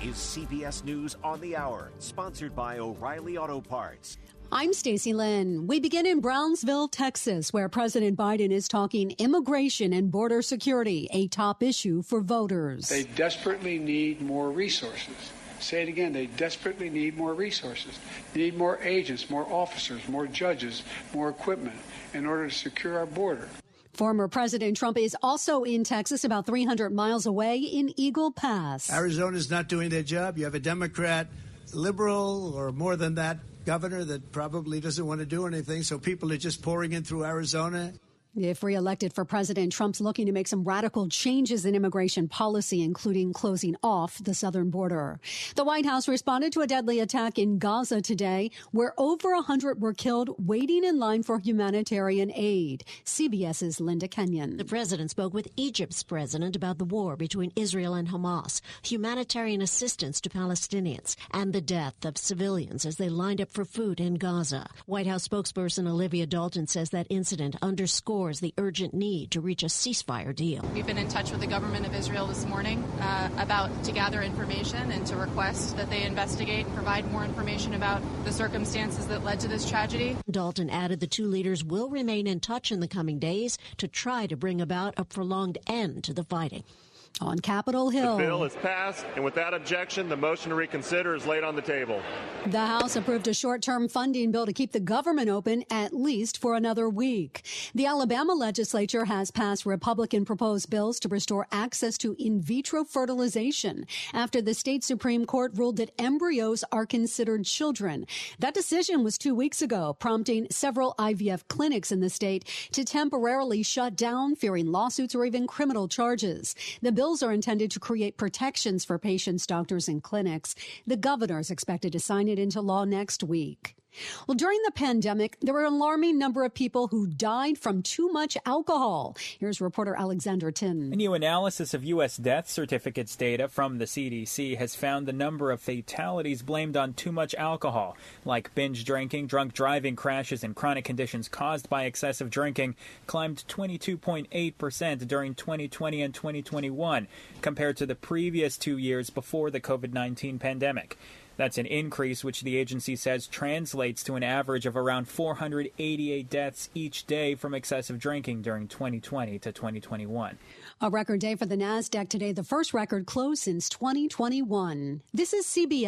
This is CBS News on the Hour, sponsored by O'Reilly Auto Parts. I'm Stacy Lynn. We begin in Brownsville, Texas, where President Biden is talking immigration and border security, a top issue for voters. They desperately need more resources. Say it again, they desperately need more resources. They need more agents, more officers, more judges, more equipment in order to secure our border. Former President Trump is also in Texas, about 300 miles away in Eagle Pass. Arizona's not doing their job. You have a Democrat, liberal, or more than that, governor that probably doesn't want to do anything. So people are just pouring in through Arizona. If reelected for president, Trump's looking to make some radical changes in immigration policy, including closing off the southern border. The White House responded to a deadly attack in Gaza today, where over 100 were killed waiting in line for humanitarian aid. CBS's Linda Kenyon. The president spoke with Egypt's president about the war between Israel and Hamas, humanitarian assistance to Palestinians, and the death of civilians as they lined up for food in Gaza. White House spokesperson Olivia Dalton says that incident underscores the urgent need to reach a ceasefire deal. We've been in touch with the government of Israel this morning uh, about to gather information and to request that they investigate and provide more information about the circumstances that led to this tragedy. Dalton added the two leaders will remain in touch in the coming days to try to bring about a prolonged end to the fighting on Capitol Hill. The bill is passed, and without objection, the motion to reconsider is laid on the table. The House approved a short term funding bill to keep the government open at least for another week. The Alabama legislature has passed Republican proposed bills to restore access to in vitro fertilization after the state Supreme Court ruled that embryos are considered children. That decision was two weeks ago, prompting several IVF clinics in the state to temporarily shut down, fearing lawsuits or even criminal charges. The bill bills are intended to create protections for patients, doctors, and clinics. The governor is expected to sign it into law next week. Well, during the pandemic, there were an alarming number of people who died from too much alcohol. Here's reporter Alexander Tin. A new analysis of U.S. death certificates data from the CDC has found the number of fatalities blamed on too much alcohol, like binge drinking, drunk driving crashes, and chronic conditions caused by excessive drinking, climbed 22.8% during 2020 and 2021, compared to the previous two years before the COVID 19 pandemic. That's an increase which the agency says translates to an average of around 488 deaths each day from excessive drinking during 2020 to 2021. A record day for the NASDAQ today, the first record close since 2021. This is CBS